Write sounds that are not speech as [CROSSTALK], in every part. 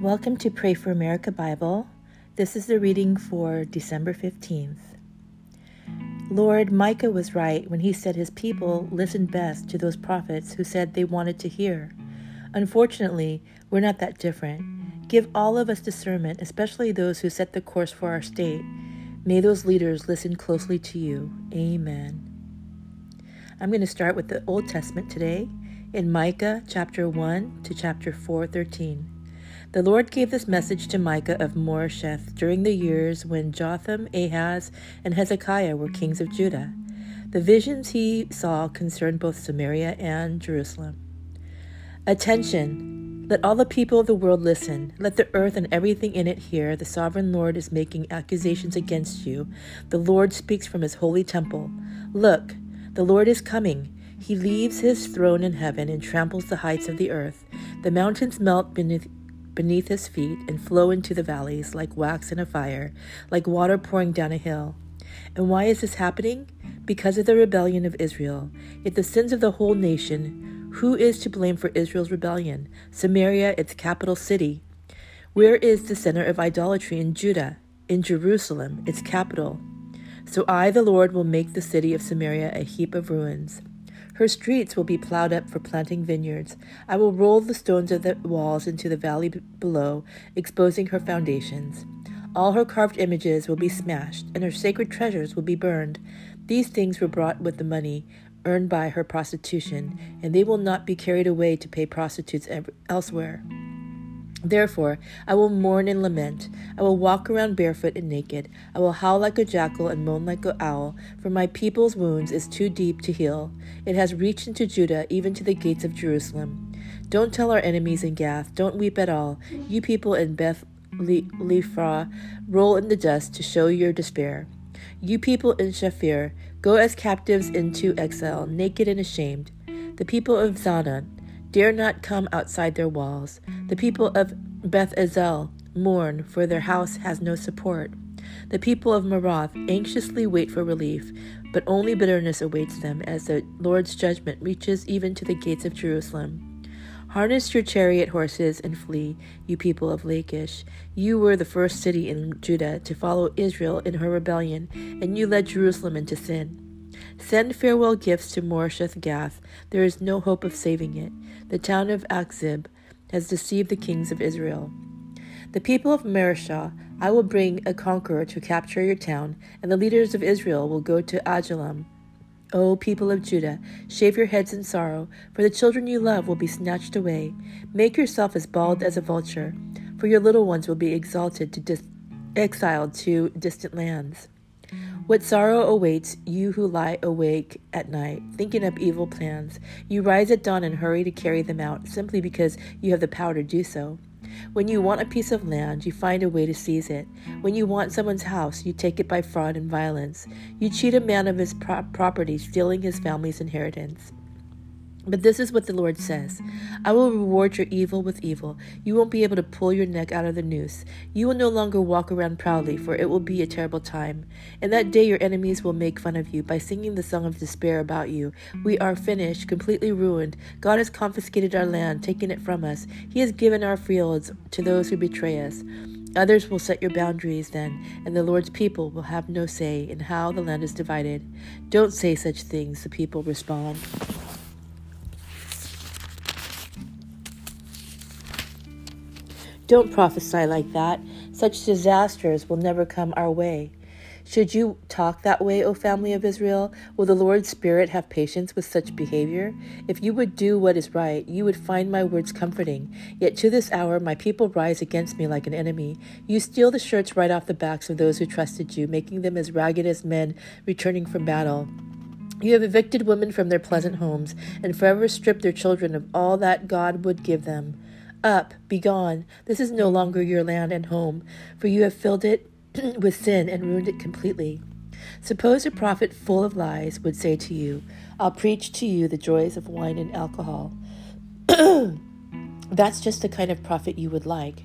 Welcome to Pray for America Bible. This is the reading for December 15th. Lord, Micah was right when he said his people listened best to those prophets who said they wanted to hear. Unfortunately, we're not that different. Give all of us discernment, especially those who set the course for our state. May those leaders listen closely to you. Amen. I'm going to start with the Old Testament today in Micah chapter 1 to chapter 4:13. The Lord gave this message to Micah of Moresheth during the years when Jotham, Ahaz, and Hezekiah were kings of Judah. The visions he saw concerned both Samaria and Jerusalem. Attention! Let all the people of the world listen. Let the earth and everything in it hear. The sovereign Lord is making accusations against you. The Lord speaks from his holy temple. Look, the Lord is coming. He leaves his throne in heaven and tramples the heights of the earth. The mountains melt beneath beneath his feet and flow into the valleys like wax in a fire, like water pouring down a hill. And why is this happening? Because of the rebellion of Israel. If the sins of the whole nation, who is to blame for Israel's rebellion? Samaria, its capital city. Where is the center of idolatry in Judah? In Jerusalem, its capital. So I, the Lord, will make the city of Samaria a heap of ruins. Her streets will be plowed up for planting vineyards. I will roll the stones of the walls into the valley below, exposing her foundations. All her carved images will be smashed, and her sacred treasures will be burned. These things were brought with the money earned by her prostitution, and they will not be carried away to pay prostitutes elsewhere. Therefore, I will mourn and lament. I will walk around barefoot and naked. I will howl like a jackal and moan like an owl, for my people's wounds is too deep to heal. It has reached into Judah, even to the gates of Jerusalem. Don't tell our enemies in Gath, don't weep at all. You people in Beth Leaphrah, roll in the dust to show your despair. You people in Shaphir, go as captives into exile, naked and ashamed. The people of Zaanan, dare not come outside their walls. The people of Beth Ezel mourn, for their house has no support. The people of Maroth anxiously wait for relief, but only bitterness awaits them as the Lord's judgment reaches even to the gates of Jerusalem. Harness your chariot horses and flee, you people of Lachish. You were the first city in Judah to follow Israel in her rebellion, and you led Jerusalem into sin. Send farewell gifts to Moresheth Gath. There is no hope of saving it. The town of Achzib has deceived the kings of Israel. The people of Mareshah, I will bring a conqueror to capture your town, and the leaders of Israel will go to Adullam. O people of Judah, shave your heads in sorrow, for the children you love will be snatched away. Make yourself as bald as a vulture, for your little ones will be exalted to dis- exiled to distant lands. What sorrow awaits you who lie awake at night, thinking up evil plans. You rise at dawn and hurry to carry them out, simply because you have the power to do so. When you want a piece of land, you find a way to seize it. When you want someone's house, you take it by fraud and violence. You cheat a man of his pro- property, stealing his family's inheritance. But this is what the Lord says I will reward your evil with evil. You won't be able to pull your neck out of the noose. You will no longer walk around proudly, for it will be a terrible time. In that day, your enemies will make fun of you by singing the song of despair about you. We are finished, completely ruined. God has confiscated our land, taken it from us. He has given our fields to those who betray us. Others will set your boundaries then, and the Lord's people will have no say in how the land is divided. Don't say such things, the people respond. Don't prophesy like that. Such disasters will never come our way. Should you talk that way, O family of Israel? Will the Lord's Spirit have patience with such behavior? If you would do what is right, you would find my words comforting. Yet to this hour, my people rise against me like an enemy. You steal the shirts right off the backs of those who trusted you, making them as ragged as men returning from battle. You have evicted women from their pleasant homes and forever stripped their children of all that God would give them. Up, begone. This is no longer your land and home, for you have filled it [CLEARS THROAT] with sin and ruined it completely. Suppose a prophet full of lies would say to you, I'll preach to you the joys of wine and alcohol. [CLEARS THROAT] That's just the kind of prophet you would like.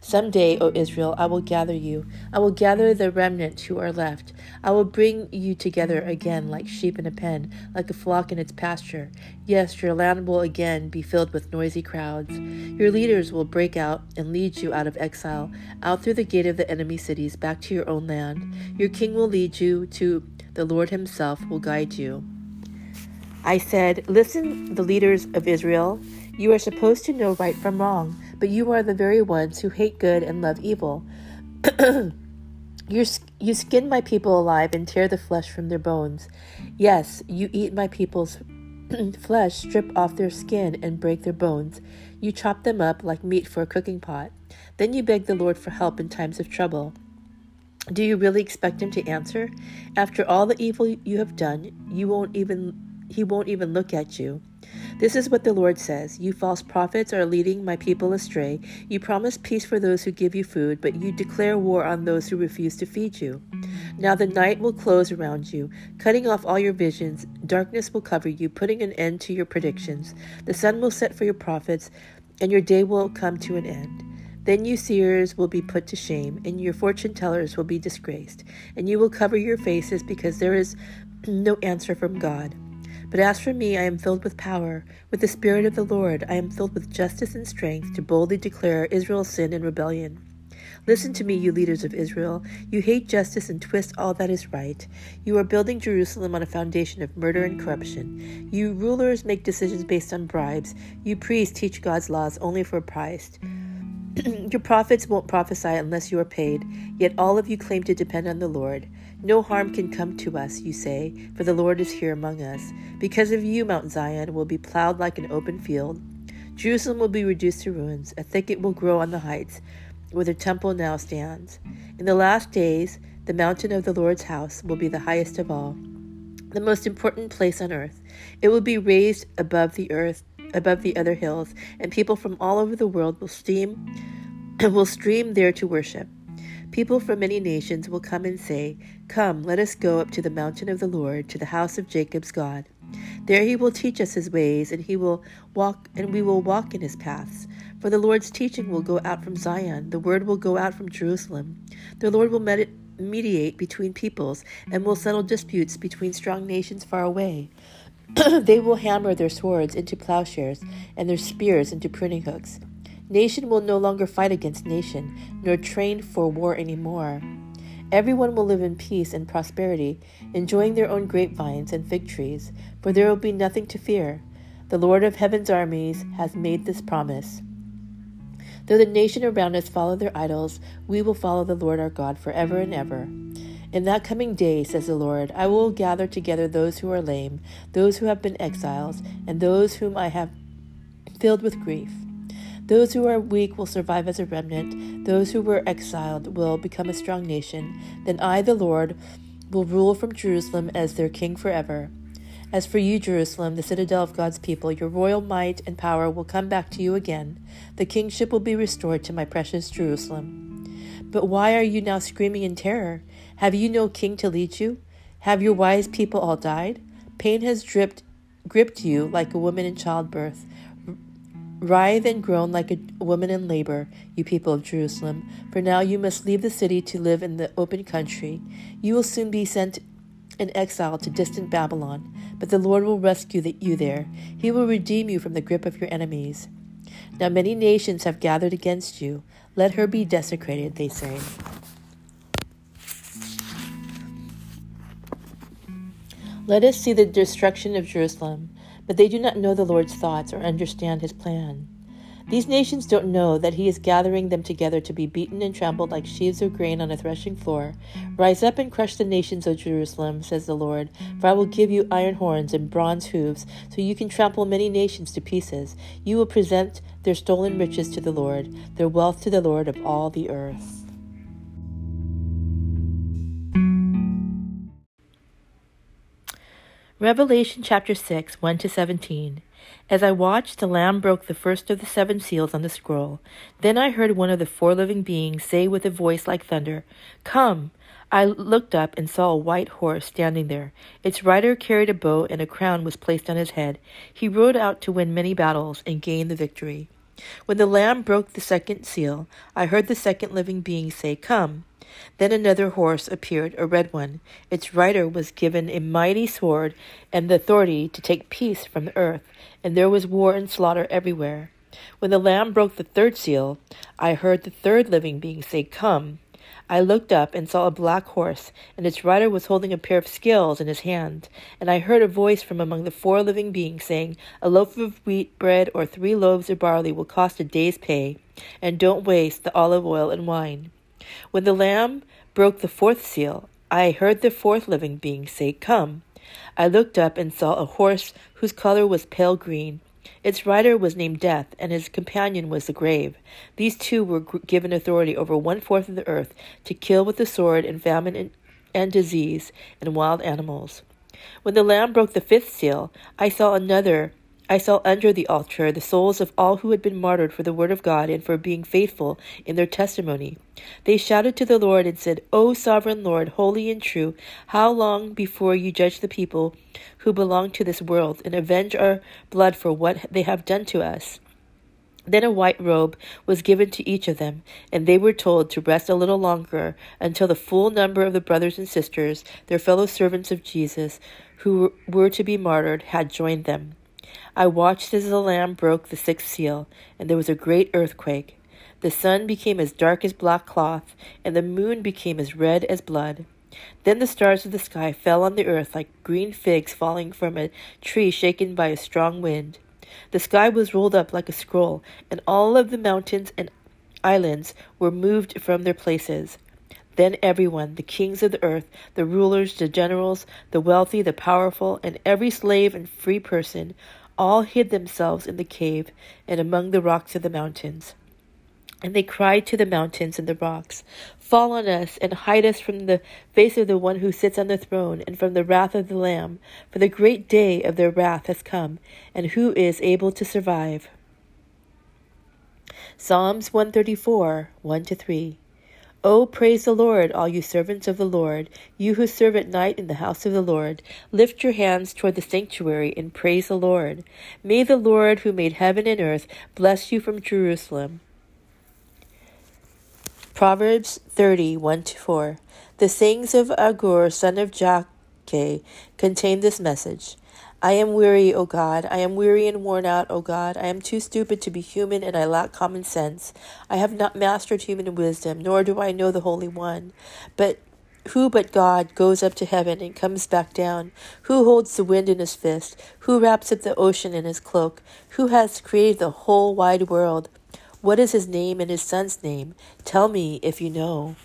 Some day, O Israel, I will gather you. I will gather the remnant who are left. I will bring you together again like sheep in a pen, like a flock in its pasture. Yes, your land will again be filled with noisy crowds. Your leaders will break out and lead you out of exile, out through the gate of the enemy cities, back to your own land. Your king will lead you to the Lord himself will guide you. I said, Listen, the leaders of Israel. You are supposed to know right from wrong but you are the very ones who hate good and love evil. [CLEARS THROAT] you you skin my people alive and tear the flesh from their bones. Yes, you eat my people's [CLEARS THROAT] flesh, strip off their skin, and break their bones. You chop them up like meat for a cooking pot. Then you beg the Lord for help in times of trouble. Do you really expect him to answer? After all the evil you have done, you won't even he won't even look at you. This is what the Lord says You false prophets are leading my people astray. You promise peace for those who give you food, but you declare war on those who refuse to feed you. Now the night will close around you, cutting off all your visions. Darkness will cover you, putting an end to your predictions. The sun will set for your prophets, and your day will come to an end. Then you seers will be put to shame, and your fortune tellers will be disgraced, and you will cover your faces because there is no answer from God. But as for me, I am filled with power. With the Spirit of the Lord, I am filled with justice and strength to boldly declare Israel's sin and rebellion. Listen to me, you leaders of Israel. You hate justice and twist all that is right. You are building Jerusalem on a foundation of murder and corruption. You rulers make decisions based on bribes. You priests teach God's laws only for a price. [CLEARS THROAT] Your prophets won't prophesy unless you are paid, yet all of you claim to depend on the Lord. No harm can come to us, you say, for the Lord is here among us. Because of you, Mount Zion will be plowed like an open field. Jerusalem will be reduced to ruins. A thicket will grow on the heights, where the temple now stands. In the last days, the mountain of the Lord's house will be the highest of all, the most important place on earth. It will be raised above the earth above the other hills, and people from all over the world will stream [CLEARS THROAT] will stream there to worship. People from many nations will come and say, Come, let us go up to the mountain of the Lord, to the house of Jacob's God. There he will teach us his ways, and he will walk and we will walk in his paths. For the Lord's teaching will go out from Zion, the word will go out from Jerusalem. The Lord will med- mediate between peoples and will settle disputes between strong nations far away. [CLEARS THROAT] they will hammer their swords into plowshares and their spears into pruning hooks. Nation will no longer fight against nation, nor train for war any more. Everyone will live in peace and prosperity, enjoying their own grapevines and fig trees, for there will be nothing to fear. The Lord of heaven's armies has made this promise. Though the nation around us follow their idols, we will follow the Lord our God forever and ever. In that coming day, says the Lord, I will gather together those who are lame, those who have been exiles, and those whom I have filled with grief. Those who are weak will survive as a remnant. Those who were exiled will become a strong nation. Then I, the Lord, will rule from Jerusalem as their king forever. As for you, Jerusalem, the citadel of God's people, your royal might and power will come back to you again. The kingship will be restored to my precious Jerusalem. But why are you now screaming in terror? Have you no king to lead you? Have your wise people all died? Pain has dripped, gripped you like a woman in childbirth. Writhe and groan like a woman in labor, you people of Jerusalem, for now you must leave the city to live in the open country. You will soon be sent in exile to distant Babylon, but the Lord will rescue you there. He will redeem you from the grip of your enemies. Now many nations have gathered against you. Let her be desecrated, they say. Let us see the destruction of Jerusalem, but they do not know the Lord's thoughts or understand his plan. These nations don't know that he is gathering them together to be beaten and trampled like sheaves of grain on a threshing floor. Rise up and crush the nations, O Jerusalem, says the Lord, for I will give you iron horns and bronze hooves, so you can trample many nations to pieces. You will present their stolen riches to the Lord, their wealth to the Lord of all the earth. Revelation chapter 6, 1 to 17. As I watched, the Lamb broke the first of the seven seals on the scroll. Then I heard one of the four living beings say with a voice like thunder, Come! I looked up and saw a white horse standing there. Its rider carried a bow, and a crown was placed on his head. He rode out to win many battles and gain the victory. When the Lamb broke the second seal, I heard the second living being say, Come. Then another horse appeared, a red one. Its rider was given a mighty sword and the authority to take peace from the earth, and there was war and slaughter everywhere. When the Lamb broke the third seal, I heard the third living being say, Come. I looked up and saw a black horse, and its rider was holding a pair of scales in his hand. And I heard a voice from among the four living beings saying, A loaf of wheat bread or three loaves of barley will cost a day's pay, and don't waste the olive oil and wine. When the Lamb broke the fourth seal, I heard the fourth living being say, Come. I looked up and saw a horse whose color was pale green its rider was named Death, and his companion was the Grave. These two were given authority over one fourth of the earth to kill with the sword and famine and, and disease and wild animals. When the Lamb broke the fifth seal, I saw another I saw under the altar the souls of all who had been martyred for the word of God and for being faithful in their testimony. They shouted to the Lord and said, O sovereign Lord, holy and true, how long before you judge the people who belong to this world and avenge our blood for what they have done to us? Then a white robe was given to each of them, and they were told to rest a little longer until the full number of the brothers and sisters, their fellow servants of Jesus, who were to be martyred, had joined them. I watched as the Lamb broke the sixth seal, and there was a great earthquake. The sun became as dark as black cloth, and the moon became as red as blood. Then the stars of the sky fell on the earth like green figs falling from a tree shaken by a strong wind. The sky was rolled up like a scroll, and all of the mountains and islands were moved from their places. Then everyone, the kings of the earth, the rulers, the generals, the wealthy, the powerful, and every slave and free person, all hid themselves in the cave and among the rocks of the mountains. And they cried to the mountains and the rocks, Fall on us and hide us from the face of the one who sits on the throne and from the wrath of the Lamb, for the great day of their wrath has come, and who is able to survive? Psalms 134 1 3 O oh, praise the Lord, all you servants of the Lord, you who serve at night in the house of the Lord. Lift your hands toward the sanctuary and praise the Lord. May the Lord, who made heaven and earth, bless you from Jerusalem. Proverbs 30 1 4. The sayings of Agur, son of Jakeh, contain this message. I am weary, O God. I am weary and worn out, O God. I am too stupid to be human, and I lack common sense. I have not mastered human wisdom, nor do I know the Holy One. But who but God goes up to heaven and comes back down? Who holds the wind in his fist? Who wraps up the ocean in his cloak? Who has created the whole wide world? What is his name and his son's name? Tell me if you know.